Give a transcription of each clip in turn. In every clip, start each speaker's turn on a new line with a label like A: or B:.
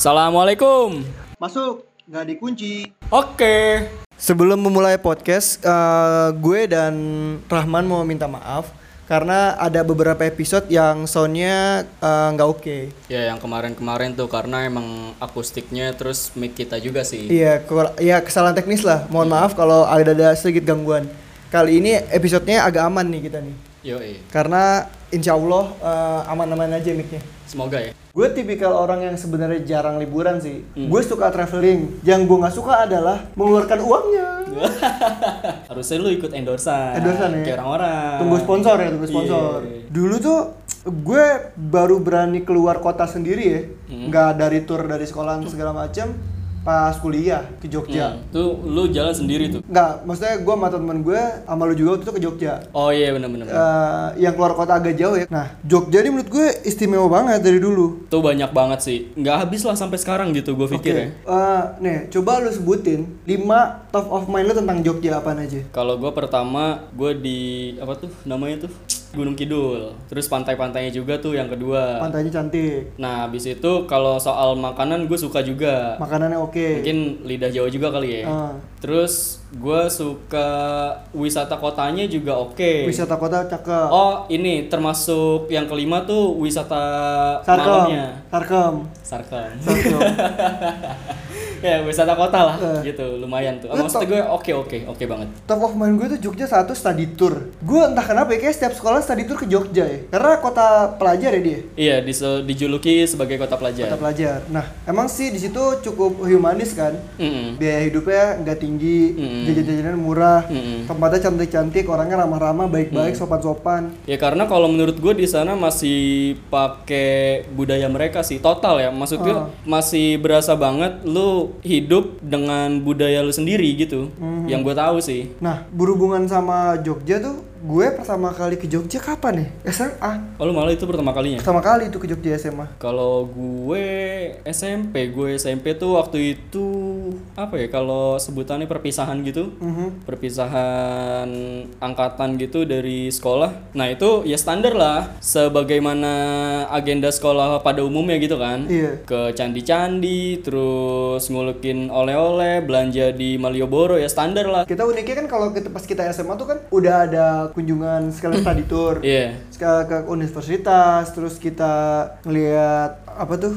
A: Assalamualaikum.
B: Masuk, nggak dikunci.
A: Oke.
B: Sebelum memulai podcast, eh, gue dan Rahman mau minta maaf karena ada beberapa episode yang soundnya eh, nggak oke.
A: Ya yang kemarin-kemarin tuh karena emang akustiknya terus mic kita juga sih.
B: Iya, kekual- ya kesalahan teknis lah. Mohon maaf kalau ada ada sedikit gangguan. Kali ini episodenya agak aman nih kita nih,
A: Yoi.
B: karena insya Allah eh, aman-aman aja micnya.
A: Semoga ya.
B: Gue tipikal orang yang sebenarnya jarang liburan sih. Gue suka traveling. Yang gue nggak suka adalah mengeluarkan uangnya.
A: Harusnya lu ikut endorsan.
B: Endorsan ya?
A: Kayak orang-orang.
B: Tunggu sponsor ya, tunggu sponsor.
A: Iya.
B: Dulu tuh gue baru berani keluar kota sendiri ya,
A: Hmm.
B: nggak dari tour dari sekolahan segala macam pas kuliah ke Jogja.
A: Hmm. Tuh lu jalan sendiri tuh.
B: Nggak, maksudnya gue sama temen gue sama lu juga waktu itu ke Jogja.
A: Oh iya bener-bener.
B: Eh, yang keluar kota agak jauh ya. Nah, Jogja ini menurut gue istimewa banget dari dulu.
A: Tuh banyak banget sih. Nggak habis lah sampai sekarang gitu gue pikir ya.
B: Eh, nih, coba lu sebutin 5 top of mind lu tentang Jogja apaan aja?
A: Kalau gue pertama gue di apa tuh namanya tuh Gunung Kidul. Terus pantai-pantainya juga tuh yang kedua.
B: Pantainya cantik,
A: Nah habis itu kalau soal makanan gue suka juga.
B: makanannya oke.
A: Mungkin lidah Jawa juga kali ya.
B: Ah.
A: Terus gue suka wisata kotanya juga oke.
B: Wisata kota cakep.
A: Oh ini termasuk yang kelima tuh wisata
B: Sarkem.
A: malamnya.
B: Sarkem.
A: Sarkem.
B: Sarkem.
A: ya wisata kota lah
B: Eh.
A: gitu lumayan tuh. Maksudnya gue oke oke oke banget.
B: Top of mind gue tuh Jogja satu study tour. Gue entah kenapa ya, kayak setiap sekolah study tour ke Jogja ya. Karena kota pelajar ya dia.
A: Iya dis- dijuluki sebagai kota pelajar.
B: Kota pelajar. Nah, emang sih di situ cukup humanis kan.
A: Mm-mm.
B: Biaya hidupnya nggak tinggi,
A: Mm-mm.
B: jajan-jajanan murah,
A: Mm-mm.
B: tempatnya cantik-cantik, orangnya ramah-ramah, baik-baik, sopan-sopan.
A: Ya karena kalau menurut gue di sana masih pakai budaya mereka sih total ya. Maksud gue
B: Ah.
A: masih berasa banget lu hidup dengan budaya lu sendiri gitu.
B: Mhm.
A: Yang gue tahu sih.
B: Nah, berhubungan sama Jogja tuh, gue pertama kali ke Jogja kapan nih? SMA.
A: Oh lu malah itu pertama kalinya.
B: Pertama kali itu ke Jogja SMA.
A: Kalau gue SMP, gue SMP tuh waktu itu apa ya? Kalau sebutannya perpisahan gitu,
B: Mhm.
A: perpisahan angkatan gitu dari sekolah. Nah itu ya standar lah, sebagaimana agenda sekolah pada umumnya gitu kan.
B: Iya.
A: Ke candi-candi, terus ngulukin oleh-oleh, belanja di Malioboro ya standar lah.
B: Kita uniknya kan kalau kita pas kita SMA tuh kan udah ada kunjungan sekalian study tour.
A: Iya.
B: ke, ke universitas terus kita ngelihat apa tuh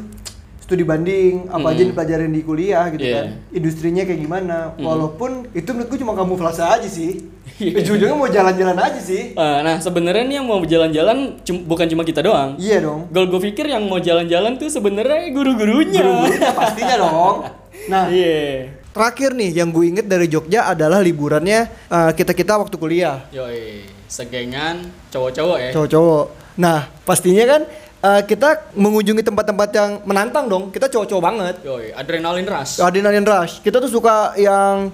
B: studi banding apa aja yang dipelajarin di kuliah gitu
A: Iya.
B: kan industrinya kayak gimana walaupun itu menurutku cuma kamuflase aja sih ujung-ujungnya mau jalan-jalan aja sih
A: Eh, nah sebenarnya nih yang mau jalan-jalan cum- bukan cuma kita doang.
B: iya dong
A: Gol gue pikir yang mau jalan-jalan tuh sebenarnya guru-gurunya.
B: Guru-gurunya pastinya dong nah
A: Iya.
B: Terakhir nih yang gue inget dari Jogja adalah liburannya kita kita waktu kuliah
A: Yoi, segengan cowok-cowok ya.
B: cowok-cowok nah pastinya kan eh, kita mengunjungi tempat-tempat yang menantang dong kita cowok-cowok banget
A: Yoi, adrenalin rush.
B: Adrenaline Rush. Kita tuh suka yang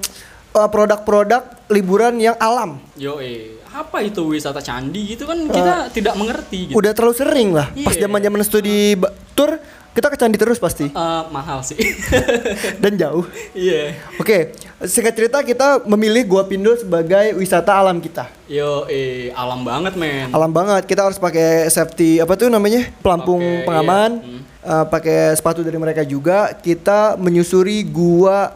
B: uh, produk-produk liburan yang alam.
A: Yoi, apa itu wisata candi gitu kan kita tidak mengerti gitu.
B: Udah terlalu sering lah. Pas
A: Iya.
B: zaman-zaman studi tour kita ke candi terus pasti
A: Eh, mahal sih.
B: dan jauh.
A: Iya.
B: Oke, singkat cerita kita memilih Gua Pindul sebagai wisata alam kita.
A: Yoi, alam banget men.
B: Alam banget. Kita harus pakai safety apa tuh namanya? Pelampung
A: Pakai,
B: pengaman.
A: iya. Hmm.
B: Uh, pakai sepatu dari mereka juga. Kita menyusuri Gua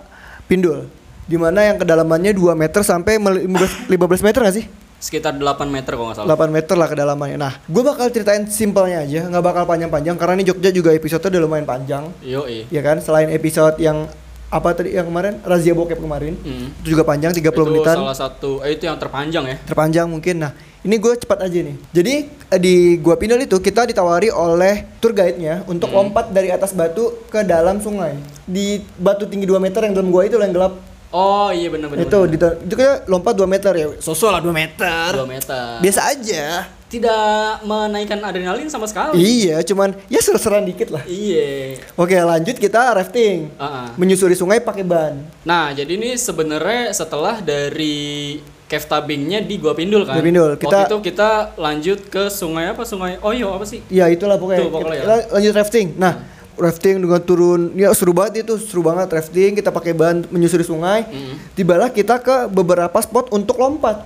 B: Pindul. Di mana yang kedalamannya 2 meter sampai 15 15 meter gak sih?
A: Sekitar 8 meter kalau nggak salah.
B: 8 meter lah kedalamannya. Nah, gue bakal ceritain simpelnya aja, nggak bakal panjang-panjang karena ini Jogja juga episode udah lumayan panjang,
A: Yoi.
B: ya kan? Selain episode yang apa tadi yang kemarin razia bokep kemarin,
A: Hmm.
B: itu juga panjang 30
A: Itu
B: menitan,
A: salah satu, eh itu yang terpanjang ya.
B: terpanjang mungkin. Nah, ini gue cepat aja nih. Jadi eh, di Gua Pindul itu kita ditawari oleh tour guide-nya untuk
A: Hmm.
B: lompat dari atas batu ke dalam sungai. Di batu tinggi 2 meter yang dalam gua itu yang gelap.
A: Oh iya benar-benar.
B: itu di, itu kayak lompat 2 meter ya. Sosok lah 2 meter.
A: 2 meter.
B: Biasa aja.
A: Tidak menaikkan adrenalin sama sekali.
B: Iya, cuman ya seru-seruan dikit lah.
A: Iya.
B: Oke, lanjut kita rafting.
A: Ah.
B: Menyusuri sungai pakai ban.
A: Nah, jadi ini sebenarnya setelah dari cave tubingnya di Gua Pindul kan.
B: Gua Pindul,
A: Waktu
B: kita-
A: itu kita lanjut ke sungai apa? Sungai Oyo apa sih?
B: Ya itulah pokoknya.
A: Tuh, pokoknya
B: kita,
A: ya.
B: lanjut rafting. Nah, rafting dengan turun, ya seru banget itu, seru banget rafting. Kita pakai ban menyusuri sungai.
A: Mm.
B: Tibalah kita ke beberapa spot untuk lompat.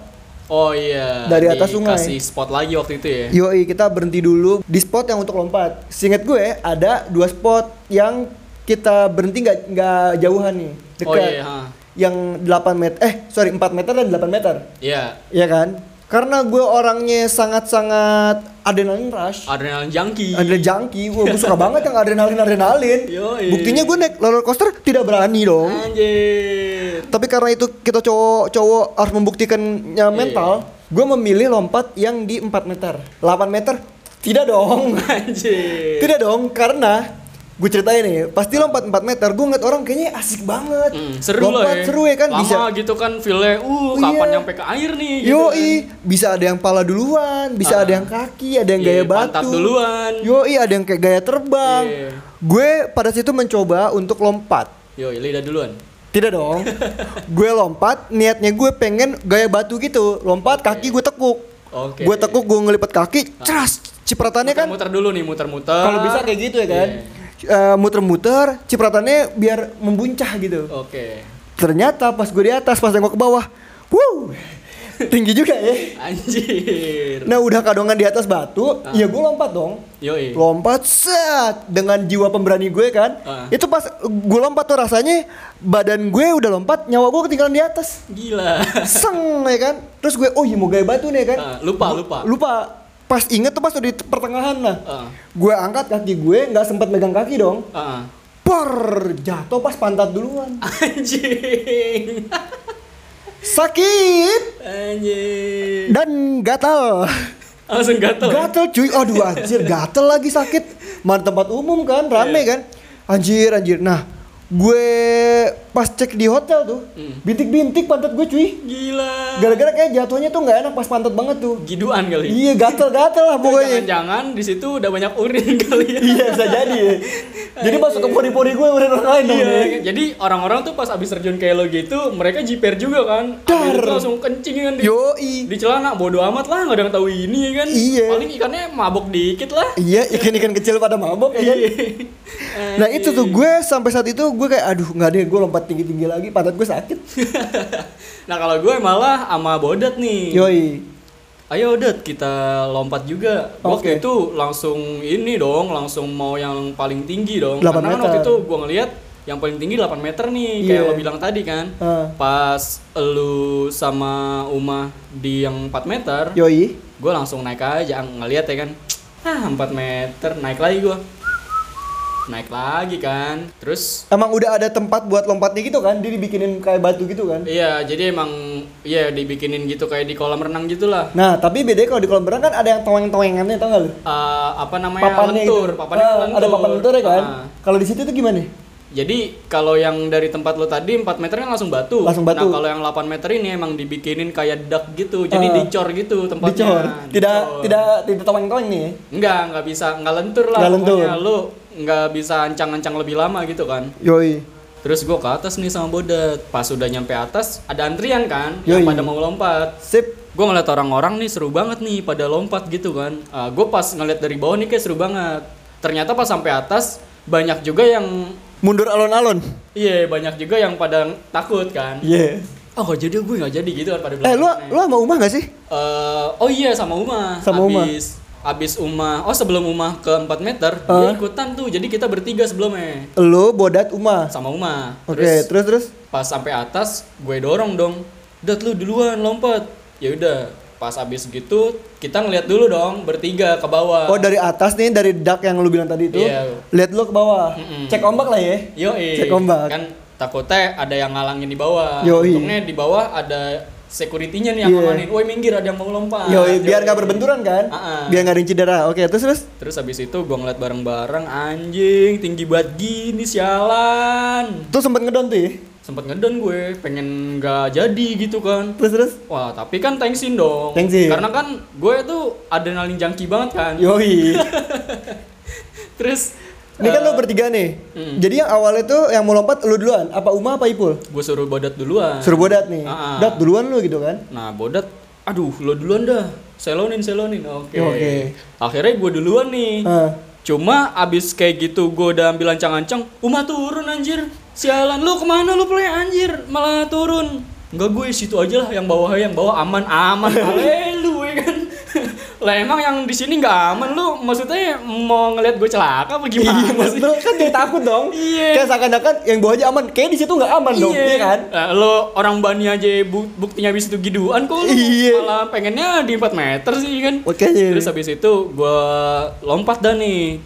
A: Oh iya.
B: Dari atas sungai.
A: Dikasih spot lagi waktu itu ya.
B: Yoi, kita berhenti dulu di spot yang untuk lompat. Seingat gue ada dua spot yang kita berhenti nggak nggak jauhan nih dekat
A: Oh iya, ha.
B: yang 8 meter eh sorry 4 meter dan 8 meter
A: Iya.
B: ya kan karena gue orangnya sangat-sangat adrenalin rush
A: Adrenalin junkie.
B: adrenalin junkie gue suka banget yang adrenalin adrenalin
A: Yoi.
B: buktinya gue naik roller coaster tidak berani dong
A: Anjir.
B: tapi karena itu kita cowok-cowok harus membuktikannya mental gue memilih lompat yang di 4 meter 8 meter tidak dong
A: Anjir.
B: tidak dong karena gue ceritain nih pasti lompat 4 meter gue ngeliat orang kayaknya asik banget
A: Hmm, seru
B: lompat
A: lah ya.
B: seru ya kan
A: Lama
B: bisa
A: gitu kan feel-nya, uh kapan
B: Iya.
A: nyampe ke air nih gitu
B: Yoi,
A: kan.
B: bisa ada yang pala duluan, bisa
A: Ah.
B: ada yang kaki, ada yang
A: Iya,
B: gaya
A: pantat
B: batu.
A: duluan.
B: Yoi, ada yang kayak gaya terbang.
A: Iya.
B: Gue pada situ mencoba untuk lompat.
A: Yo, lidah duluan.
B: Tidak dong. gue lompat, niatnya gue pengen gaya batu gitu. Lompat, kaki gue tekuk.
A: Oke.
B: Gue tekuk, gue ngelipat kaki, ceras. Cipratannya kan
A: Muter dulu nih, muter-muter.
B: kalau bisa kayak gitu ya kan.
A: Iya.
B: Eh, muter-muter, cipratannya biar membuncah gitu.
A: Oke.
B: Ternyata pas gue di atas, pas nengok ke bawah, wuh, tinggi juga ya.
A: Anjir.
B: Nah udah kadongan di atas batu,
A: Ah.
B: ya gue lompat dong.
A: Yoi.
B: Lompat set dengan jiwa pemberani gue kan.
A: Ah.
B: Itu pas gue lompat tuh rasanya badan gue udah lompat, nyawa gue ketinggalan di atas.
A: Gila.
B: Seng ya kan. Terus gue oh iya mau gaya batu nih kan.
A: Ah, lupa, lupa.
B: Lupa. Pas inget tuh pas udah di pertengahan lah.
A: Ah.
B: Gue angkat kaki gue nggak sempat megang kaki dong.
A: Ah.
B: Por jatuh pas pantat duluan.
A: Anjing.
B: Sakit
A: Anjing.
B: dan gatal.
A: Langsung gatel.
B: Gatel cuy, aduh anjir gatel lagi sakit. Mana tempat umum kan, rame
A: Iya.
B: kan. Anjir anjir. Nah, gue pas cek di hotel tuh,
A: Hmm.
B: bintik-bintik pantat gue cuy.
A: Gila.
B: Gara-gara kayak jatuhnya tuh nggak enak pas pantat banget tuh.
A: Giduan kali.
B: Iya gatel-gatel lah pokoknya.
A: Jangan-jangan di situ udah banyak urin kali ya.
B: iya bisa jadi. ya. Jadi masuk ke pori-pori gue udah orang lain dong.
A: Iya, jadi orang-orang tuh pas abis terjun kayak lo gitu, mereka jiper juga kan.
B: Dar.
A: Abis itu langsung kencing kan di,
B: Yoi.
A: di celana, bodo amat lah, nggak ada yang tahu ini kan.
B: Iya.
A: Paling ikannya mabok dikit lah.
B: Iya, ikan-ikan kecil pada mabok ya kan. Nah itu tuh gue sampai saat itu gue kayak aduh nggak deh gue lompat tinggi-tinggi lagi pantat gue sakit.
A: nah kalau gue malah sama bodat nih.
B: Yoi.
A: Ayo Dot, kita lompat juga. Waktu
B: Oke.
A: itu langsung ini dong, langsung mau yang paling tinggi dong.
B: 8
A: Karena kan
B: meter.
A: waktu itu gue ngeliat yang paling tinggi 8 meter nih, kayak
B: Iya.
A: lo bilang tadi kan.
B: Ah.
A: Pas lu sama Uma di yang 4 meter,
B: Yoi.
A: gue langsung naik aja ngeliat ya kan. Ah, 4 meter, naik lagi gue. Naik lagi kan. Terus
B: Emang udah ada tempat buat lompatnya gitu kan? Dia dibikinin kayak batu gitu kan?
A: Iya, jadi emang iya dibikinin gitu kayak di kolam renang gitulah.
B: Nah, tapi bedanya kalau di kolam renang kan ada yang toeng-toengannya tau gak lu?
A: Eh, apa namanya
B: Papannya
A: lentur,
B: gitu.
A: papannya
B: Ah,
A: lentur.
B: Ada papan lentur ya kan?
A: Ah.
B: Kalau di situ tuh gimana?
A: Jadi kalau yang dari tempat lo tadi 4 meter kan langsung batu.
B: Langsung batu.
A: Nah, kalau yang 8 meter ini emang dibikinin kayak dak gitu. Jadi
B: Ah.
A: dicor gitu tempatnya.
B: Dicor. Tidak
A: Dicor.
B: tidak tidak toeng-toeng nih. ya?
A: Enggak, enggak bisa, enggak lentur lah
B: Nggak lentur.
A: pokoknya. Lu enggak bisa ancang-ancang lebih lama gitu kan.
B: Yoi.
A: Terus gua ke atas nih sama Bodat. Pas udah nyampe atas, ada antrian kan yang
B: Yoi.
A: pada mau lompat.
B: Sip.
A: Gue ngeliat orang-orang nih seru banget nih pada lompat gitu kan. gue pas ngeliat dari bawah nih kayak seru banget. Ternyata pas sampai atas banyak juga yang
B: Mundur alon-alon.
A: iya banyak juga yang pada takut kan.
B: Iya.
A: Oh gak jadi gue gak jadi gitu kan pada
B: Eh, lu lu sama Umah gak sih?
A: Eh, oh iya sama Uma.
B: Sama Uma.
A: Abis Uma, oh sebelum Uma ke 4 meter, dia
B: Ah.
A: ikutan tuh. Jadi kita bertiga sebelumnya
B: Lu, Bodat, Umah.
A: sama Uma.
B: Oke, terus terus.
A: pas sampai atas gue dorong dong dat lu duluan lompat ya udah pas abis gitu kita ngeliat dulu dong bertiga ke bawah
B: Oh, dari atas nih dari dak yang lu bilang tadi itu.
A: Iya.
B: Lihat lu ke bawah.
A: Mm-mm.
B: Cek ombak lah ya.
A: yo
B: Cek ombak.
A: kan takutnya ada yang ngalangin di bawah
B: Yoi.
A: untungnya di bawah ada security-nya nih yang
B: Iya.
A: ngamanin woi minggir ada yang mau lompat
B: Yoi, biar nggak berbenturan kan?
A: Ah.
B: Biar nggak ada yang cedera. Oke, terus terus.
A: terus abis itu gue ngeliat bareng-bareng anjing tinggi banget gini sialan
B: Tuh sempet ngedon tuh ya.
A: sempet ngedon gue pengen nggak jadi gitu kan
B: Terus terus.
A: Wah, tapi kan thanksin dong.
B: Thanksin.
A: Karena kan gue tuh adrenalin junkie banget kan.
B: Yoi.
A: Terus
B: Ini kan
A: eh,
B: lu bertiga nih.
A: Mm.
B: Jadi yang awalnya tuh yang mau lompat lu duluan, apa Uma apa Ipul?
A: gue suruh bodat duluan.
B: Suruh Bodat nih.
A: Ah, ah.
B: Dat duluan lu gitu kan.
A: Nah, bodat aduh, lo duluan dah. Selonin, selonin. Oke.
B: Oke.
A: Akhirnya gue duluan nih.
B: Ah.
A: Cuma abis kayak gitu gue udah ambil ancang-ancang, Uma turun anjir. Sialan lu ke mana lu play anjir? Malah turun. Enggak gue situ aja lah yang bawah yang bawah aman aman. Kan. Lah emang yang di sini nggak aman lu maksudnya mau ngelihat gue celaka apa
B: Iya,
A: gimana sih?
B: maksudnya kan jadi takut dong.
A: Iya.
B: Kayak seakan-akan yang bawahnya aman. Kayak di situ nggak aman dong, iya kan?
A: Eh, lo orang bani aja bu- buktinya habis itu giduan kok lu
B: Iya.
A: malah pengennya di 4 meter sih kan.
B: Makanya.
A: Terus habis itu gua lompat dah nih.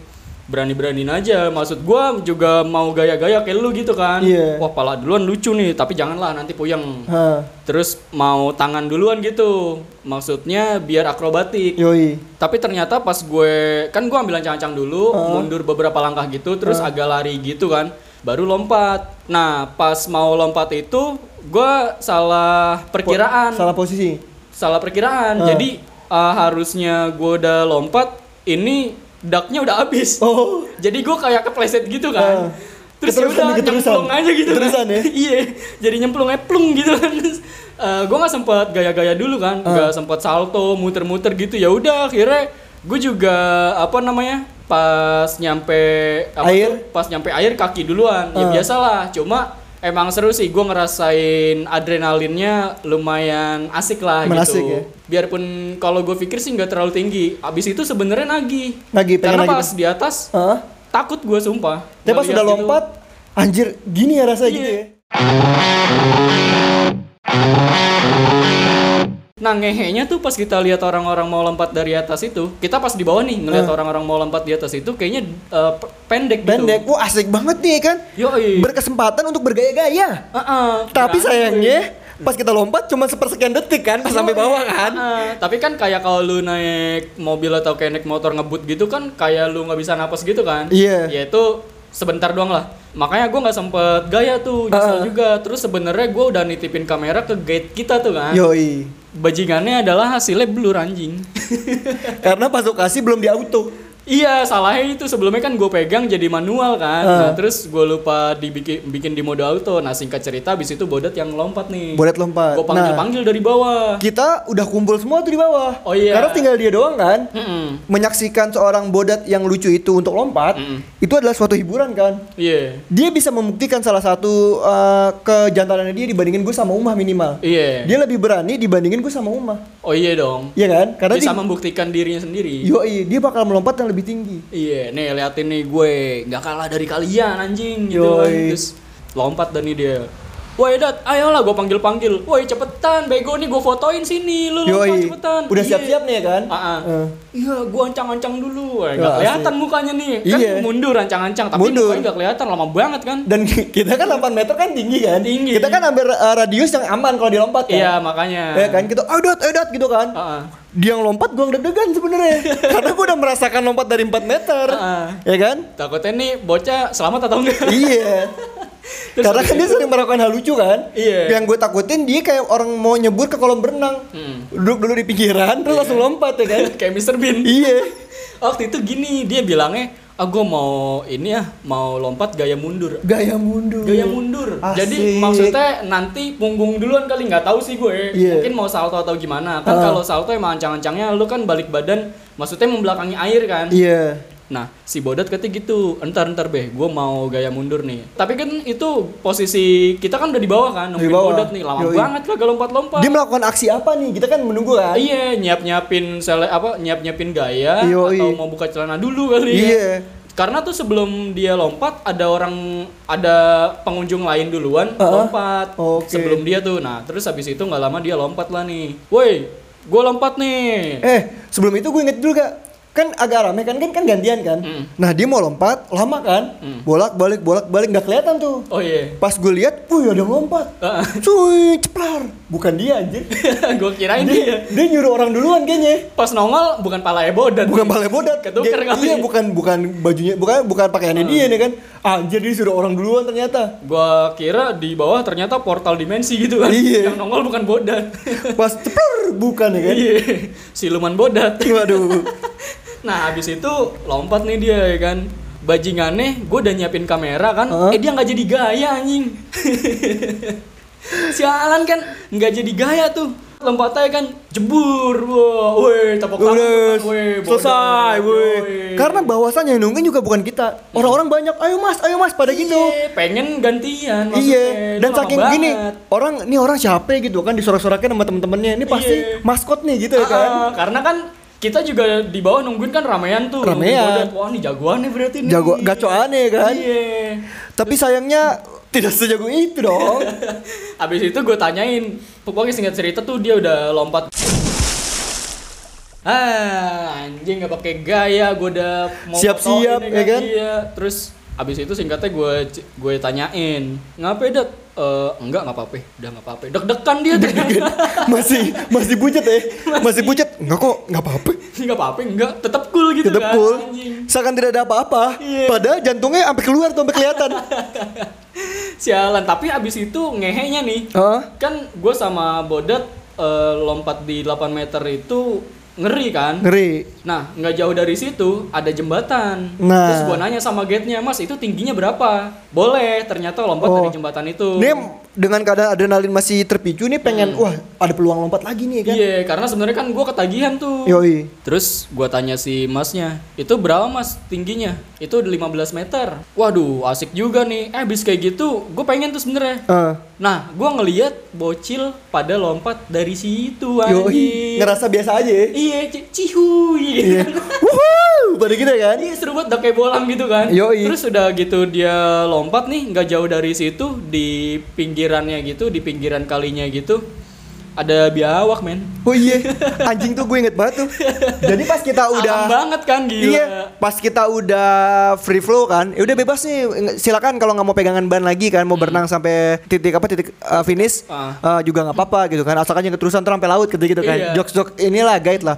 A: Berani-beraniin aja. Maksud gua juga mau gaya-gaya kayak lu gitu kan.
B: Iya.
A: Wah, pala duluan lucu nih, tapi janganlah nanti puyeng.
B: Hah,
A: Terus mau tangan duluan gitu. Maksudnya biar akrobatik.
B: yoi.
A: Tapi ternyata pas gue kan gue ambil ancang-ancang dulu,
B: Heeh.
A: mundur beberapa langkah gitu, terus agak lari gitu kan, baru lompat. Nah pas mau lompat itu gue salah perkiraan,
B: Salah posisi.
A: salah perkiraan.
B: Heeh.
A: Jadi uh, harusnya gue udah lompat, ini daknya udah habis.
B: Oh.
A: Jadi gue kayak kepleset gitu kan.
B: Heeh.
A: Terus ya udah nyemplung aja gitu
B: Keterusan
A: kan.
B: ya?
A: iya, jadi nyemplung plung gitu kan. Terus gue nggak sempat gaya-gaya dulu kan, nggak sempat salto, muter-muter gitu. Ya udah akhirnya gue juga apa namanya pas nyampe apa
B: Air?
A: tuh, pas nyampe air kaki duluan. Ya
B: Ah.
A: biasalah, cuma emang seru sih gue ngerasain adrenalinnya lumayan asik lah
B: Menasik
A: gitu.
B: ya?
A: Biarpun kalau gue pikir sih nggak terlalu tinggi. Abis itu sebenarnya nagih.
B: Nagih, pengen
A: Karena
B: nagih.
A: pas di atas
B: Hah?
A: takut gue sumpah.
B: Tapi pas
A: Ngeliat
B: udah
A: gitu.
B: lompat, anjir gini ya rasanya
A: Iya.
B: gitu ya.
A: Nah ngehenya tuh pas kita lihat orang-orang mau lompat dari atas itu, kita pas di bawah nih ngelihat
B: Eh.
A: orang-orang mau lompat di atas itu kayaknya eh, pe- pendek,
B: Pendek,
A: gitu.
B: wah asik banget nih kan.
A: Yoi.
B: Berkesempatan untuk bergaya-gaya.
A: Heeh,
B: Tapi
A: berani,
B: sayangnya pas kita lompat cuma sepersekian detik kan pas sampai bawah kan.
A: Heeh, tapi kan kayak kalau lu naik mobil atau kayak naik motor ngebut gitu kan kayak lu nggak bisa napas gitu kan.
B: Iya.
A: Ya itu sebentar doang lah. Makanya gue nggak sempet gaya tuh, nyesel
B: Heeh.
A: juga. Terus sebenarnya gue udah nitipin kamera ke gate kita tuh kan.
B: Yoi.
A: Bajingannya adalah hasilnya blur anjing.
B: Karena pas lokasi belum di auto.
A: Iya, salahnya itu sebelumnya kan gue pegang jadi manual kan.
B: Ah.
A: Nah, terus gue lupa dibikin bikin di mode auto. Nah, singkat cerita abis itu bodet yang lompat nih.
B: Bodet lompat.
A: Gue panggil-panggil dari bawah.
B: Kita udah kumpul semua tuh di bawah.
A: Oh iya.
B: Karena tinggal dia doang kan.
A: Mm-mm.
B: Menyaksikan seorang bodat yang lucu itu untuk lompat,
A: Mm-mm.
B: itu adalah suatu hiburan kan.
A: Iya.
B: Dia bisa membuktikan salah satu uh, kejantanannya dia dibandingin gue sama Umah minimal.
A: Iya.
B: Dia lebih berani dibandingin gue sama Umah.
A: Oh iya dong.
B: Iya kan? Karena
A: Bisa
B: dia,
A: membuktikan dirinya sendiri.
B: yoi, dia bakal melompat yang lebih tinggi.
A: Iya, nih liatin nih gue nggak kalah dari kalian anjing gitu kan. Terus lompat dan nih dia. Woi Dat, ayolah gue panggil-panggil. Woi cepetan, bego nih gue fotoin sini, lu
B: Yoi.
A: cepetan.
B: Udah
A: Iya.
B: siap-siap nih ya kan?
A: Ah, ah.
B: Eh.
A: Iya, gua ancang-ancang dulu. Eh,
B: Wah,
A: Gak kelihatan mukanya nih. Kan
B: Iya.
A: mundur ancang-ancang, tapi
B: Mundur.
A: mukanya gak kelihatan lama banget kan.
B: Dan kita kan 8 meter kan tinggi kan?
A: Tinggi.
B: Kita kan ambil uh, radius yang aman kalau dilompat kan?
A: Iya, makanya.
B: Ya kan kita ayo dot, ayo dot gitu kan.
A: Ah.
B: Dia yang lompat gua yang deg-degan sebenarnya. Karena gua udah merasakan lompat dari 4 meter.
A: Ah.
B: Ya kan?
A: Takutnya nih bocah selamat atau enggak?
B: iya.
A: Terus
B: Karena kan dia sering melakukan hal lucu kan?
A: Iya.
B: Yang gue takutin dia kayak orang mau nyebur ke kolam berenang.
A: Hmm.
B: Duduk dulu di pinggiran terus langsung lompat ya kan?
A: Kayak Mr. Bean.
B: iya.
A: Waktu itu gini, dia bilangnya, ah gue mau ini ya, mau lompat gaya mundur.
B: Gaya mundur.
A: Gaya mundur.
B: Asik.
A: Jadi maksudnya nanti punggung duluan kali nggak tahu sih gue.
B: Iya.
A: Mungkin mau salto atau gimana. Kan
B: Ah.
A: kalau salto emang ancang-ancangnya lu kan balik badan, maksudnya membelakangi air kan.
B: Iya.
A: Nah, si Bodat katanya gitu, entar entar beh, gue mau gaya mundur nih. Tapi kan itu posisi kita kan udah di bawah kan, nungguin. Bodat nih, lama
B: Yoi.
A: banget lah gak lompat-lompat.
B: Dia melakukan aksi apa nih? Kita kan menunggu kan?
A: Iya, nyiap nyiapin sele apa, nyiap nyiapin gaya
B: Yoi.
A: atau mau buka celana dulu kali ya.
B: Iya.
A: Karena tuh sebelum dia lompat ada orang ada pengunjung lain duluan
B: Ah,
A: lompat
B: oke.
A: sebelum dia tuh. Nah, terus habis itu nggak lama dia lompat lah nih. Woi, gue lompat nih.
B: Eh, sebelum itu gue inget dulu gak? Kan agak rame kan, kan, kan gantian kan?
A: Mm.
B: Nah dia mau lompat, lama kan?
A: Mm.
B: Bolak balik, bolak balik, nggak kelihatan tuh.
A: Oh iya.
B: Pas gue lihat, wih ada lompat.
A: Ah.
B: Cuy, ceplar. Bukan dia anjir.
A: gue kirain
B: dia,
A: dia.
B: dia nyuruh orang duluan kayaknya.
A: Pas nongol bukan pala Bodat.
B: Bukan balai bodat.
A: Ketuker
B: Dia-
A: kali.
B: Iya, bukan bukan bajunya, bukan bukan pakaiannya dia nih kan. Anjir dia suruh orang duluan ternyata.
A: Gua kira di bawah ternyata portal dimensi gitu kan.
B: Iya.
A: Yang nongol bukan Bodat.
B: Pas ceplar bukan ya kan.
A: Iya. Siluman Bodat.
B: Waduh.
A: Nah, habis itu lompat nih dia ya kan. Bajingannya, gue udah nyiapin kamera kan.
B: Hah?
A: Eh dia nggak jadi gaya anjing. Sialan kan nggak jadi gaya tuh. Lompatnya kan jebur, wah, woi, tepuk tangan, woi,
B: selesai, woi. Karena bahwasannya yang nungguin juga bukan kita. Orang-orang banyak, ayo mas, ayo mas, pada gitu.
A: Iya, pengen gantian.
B: Iya, dan saking
A: banget.
B: gini, orang ini orang siapa gitu kan disorak-sorakin sama temen-temennya. Ini pasti
A: Iya.
B: maskot nih gitu ya kan.
A: Ah, karena kan kita juga di bawah nungguin kan ramean tuh.
B: Ramean.
A: Wah, nih jagoan nih berarti nih.
B: Jago gacoannya kan.
A: Iya.
B: Tapi sayangnya tidak sejago itu dong.
A: Habis itu gue tanyain, pokoknya singkat cerita tuh dia udah lompat. Ah, anjing nggak pakai gaya, gue udah mau
B: Siap-siap,
A: fotoin
B: ya kan?
A: Iya. Terus abis itu singkatnya gue gue tanyain, ngapain dat? Eh, enggak nggak apa-apa, udah nggak apa-apa. Deg-degan dia ternyata.
B: masih masih bujet ya. Masih bujet. Enggak kok, enggak apa-apa.
A: nggak apa-apa, enggak, tetap cool gitu
B: Tetap
A: kan.
B: cool. Seakan tidak ada apa-apa.
A: Iya.
B: Padahal jantungnya sampai keluar tuh sampai kelihatan.
A: Sialan, tapi abis itu ngehenya nih.
B: Heeh.
A: Kan gue sama Bodat eh, lompat di 8 meter itu ngeri kan?
B: Ngeri.
A: Nah, nggak jauh dari situ ada jembatan.
B: Nah.
A: Terus gua nanya sama gate-nya, "Mas, itu tingginya berapa?" Boleh, ternyata lompat
B: Oh.
A: dari jembatan itu.
B: Ini dengan keadaan adrenalin masih terpicu nih pengen wah ada peluang lompat lagi nih kan.
A: Hmm. Iya, karena sebenarnya kan gua ketagihan tuh.
B: Yoi.
A: Terus gua tanya si Masnya, "Itu berapa, Mas, tingginya?" Itu udah 15 meter. Waduh, asik juga nih. Eh, habis kayak gitu, gue pengen tuh sebenarnya.
B: Eh,
A: Nah, gua ngeliat bocil pada lompat dari situ anjing.
B: Ngerasa biasa aja ya.
A: Iya, ci- cihuy.
B: Iya. Wuhuu, pada gitu kan.
A: Iya seru banget udah kayak bolang gitu kan.
B: Yoi.
A: Terus udah gitu dia lompat nih nggak jauh dari situ di pinggirannya gitu di pinggiran kalinya gitu ada biawak men.
B: Oh iya, anjing tuh gue inget banget tuh. Jadi pas kita udah
A: Aman banget kan gila.
B: Iya, pas kita udah free flow kan, ya udah bebas nih. Silakan kalau nggak mau pegangan ban lagi kan, mau berenang sampai titik apa titik uh, finish
A: Hmm. Ah.
B: uh, juga nggak apa-apa gitu kan. Asalkan jangan keterusan terus sampai laut gitu gitu kan.
A: Iya.
B: Jokes jokes inilah guide lah.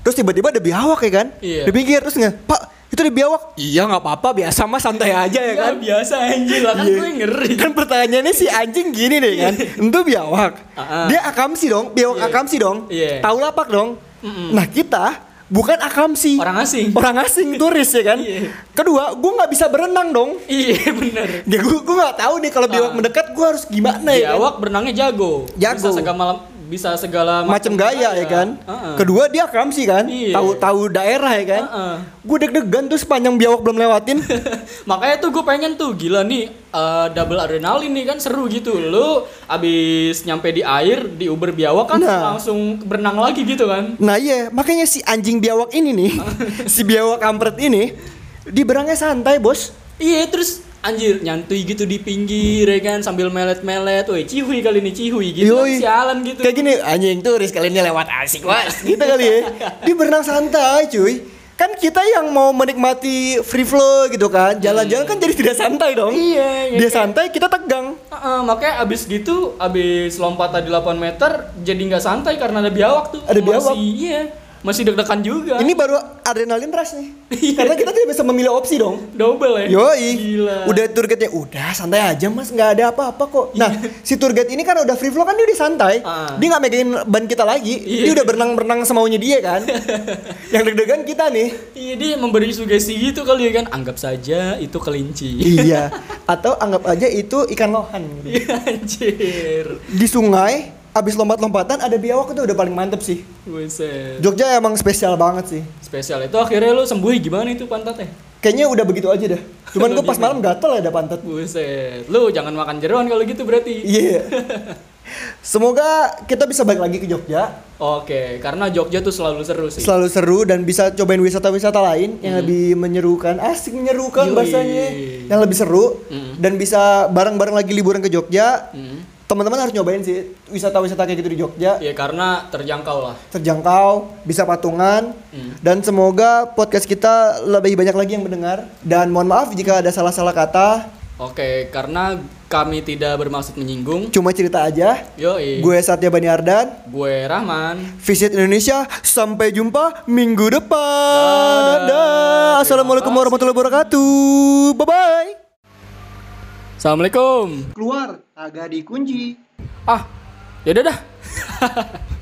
B: Terus tiba-tiba ada biawak ya kan?
A: Iya.
B: Di pinggir terus nggak, Pak itu ada biawak. Iya nggak apa-apa, biasa mah santai aja ya
A: Ya
B: kan.
A: biasa anjing lah kan
B: Iya.
A: gue ngeri.
B: Kan pertanyaannya si anjing gini deh kan. Itu biawak.
A: Ah-ah.
B: Dia akamsi dong, biawak
A: Iya.
B: akamsi dong.
A: Iya.
B: Tahu lapak dong.
A: Mm-mm.
B: Nah, kita bukan akamsi.
A: Orang asing.
B: Orang asing turis ya kan.
A: Iya.
B: Kedua, gue nggak bisa berenang dong.
A: Iya bener.
B: Ya gue gue nggak tahu nih kalau biawak
A: Ah.
B: mendekat gue harus gimana ya kan.
A: Biawak berenangnya jago.
B: Jago.
A: Bisa segala bisa segala
B: Macam gaya ya kan.
A: Heeh.
B: Kedua dia akamsi kan.
A: Iya.
B: Tahu tahu daerah ya kan.
A: Heeh.
B: Gue deg-degan tuh sepanjang biawak belum lewatin.
A: Makanya tuh gue pengen tuh gila nih eh, double adrenalin nih kan seru gitu. Lu abis nyampe di air di Uber biawak kan
B: Nah.
A: langsung berenang lagi gitu kan.
B: Nah iya, makanya si anjing biawak ini nih, si biawak kampret ini, di berangnya santai bos.
A: Iya terus anjir nyantui gitu di pinggir ya kan sambil melet-melet. Woi cihui kali ini cihui gitu kan,
B: Yoi.
A: sialan gitu.
B: Kayak gini, anjing turis kali ini lewat asik was, gitu kali ya. Di berenang santai cuy. Kan kita yang mau menikmati free flow gitu kan, jalan-jalan kan jadi tidak santai dong.
A: Iya, iya,
B: Dia
A: kayak-
B: santai, kita tegang.
A: Heeh, makanya abis gitu abis lompat tadi 8 meter jadi nggak santai karena ada biawak tuh.
B: Ada biawak.
A: Iya masih deg-degan juga.
B: Ini baru adrenalin rush nih.
A: Iya.
B: Karena kita tidak bisa memilih opsi dong.
A: double ya.
B: Yoi.
A: Gila.
B: Udah tour guide-nya udah santai aja mas, nggak ada apa-apa kok. Nah, si tour guide ini kan udah free flow kan dia udah santai.
A: Iya. Ah.
B: Dia nggak megangin ban kita lagi.
A: Iya.
B: Dia udah berenang-berenang semaunya dia kan. Yang deg-degan kita nih.
A: Iya dia memberi sugesti gitu kali ya kan anggap saja itu kelinci.
B: iya. Atau anggap aja itu ikan lohan.
A: Iya anjir.
B: Di sungai, abis lompat-lompatan ada biawak itu udah paling mantep sih.
A: Buset.
B: Jogja emang spesial banget sih.
A: Spesial itu akhirnya lu sembuh gimana itu pantatnya?
B: Kayaknya udah begitu aja dah. Cuman gue pas malam gatel ada pantat.
A: Buset. Lu jangan makan jeroan kalau gitu berarti.
B: Iya. Semoga kita bisa balik lagi ke Jogja.
A: Oke, karena Jogja tuh selalu seru sih.
B: Selalu seru dan bisa cobain wisata-wisata lain yang lebih menyerukan. Asik menyerukan
A: Yoi.
B: bahasanya. Yang lebih seru
A: Mm.
B: dan bisa bareng-bareng lagi liburan ke Jogja.
A: Hmm.
B: Teman-teman harus nyobain sih wisata-wisata kayak gitu di Jogja.
A: Ya karena terjangkau lah.
B: terjangkau, bisa patungan,
A: Hmm.
B: dan semoga podcast kita lebih banyak lagi yang mendengar. Dan mohon maaf jika ada salah-salah kata,
A: Oke, karena kami tidak bermaksud menyinggung.
B: cuma cerita aja.
A: Yoi.
B: Gue Satya Bani Ardan,
A: Gue Rahman.
B: Visit Indonesia, sampai jumpa minggu depan.
A: Dadah.
B: Dah. Assalamualaikum warahmatullahi wabarakatuh. Bye-bye.
A: Assalamualaikum.
B: Keluar, agak dikunci.
A: Ah, yaudah dah.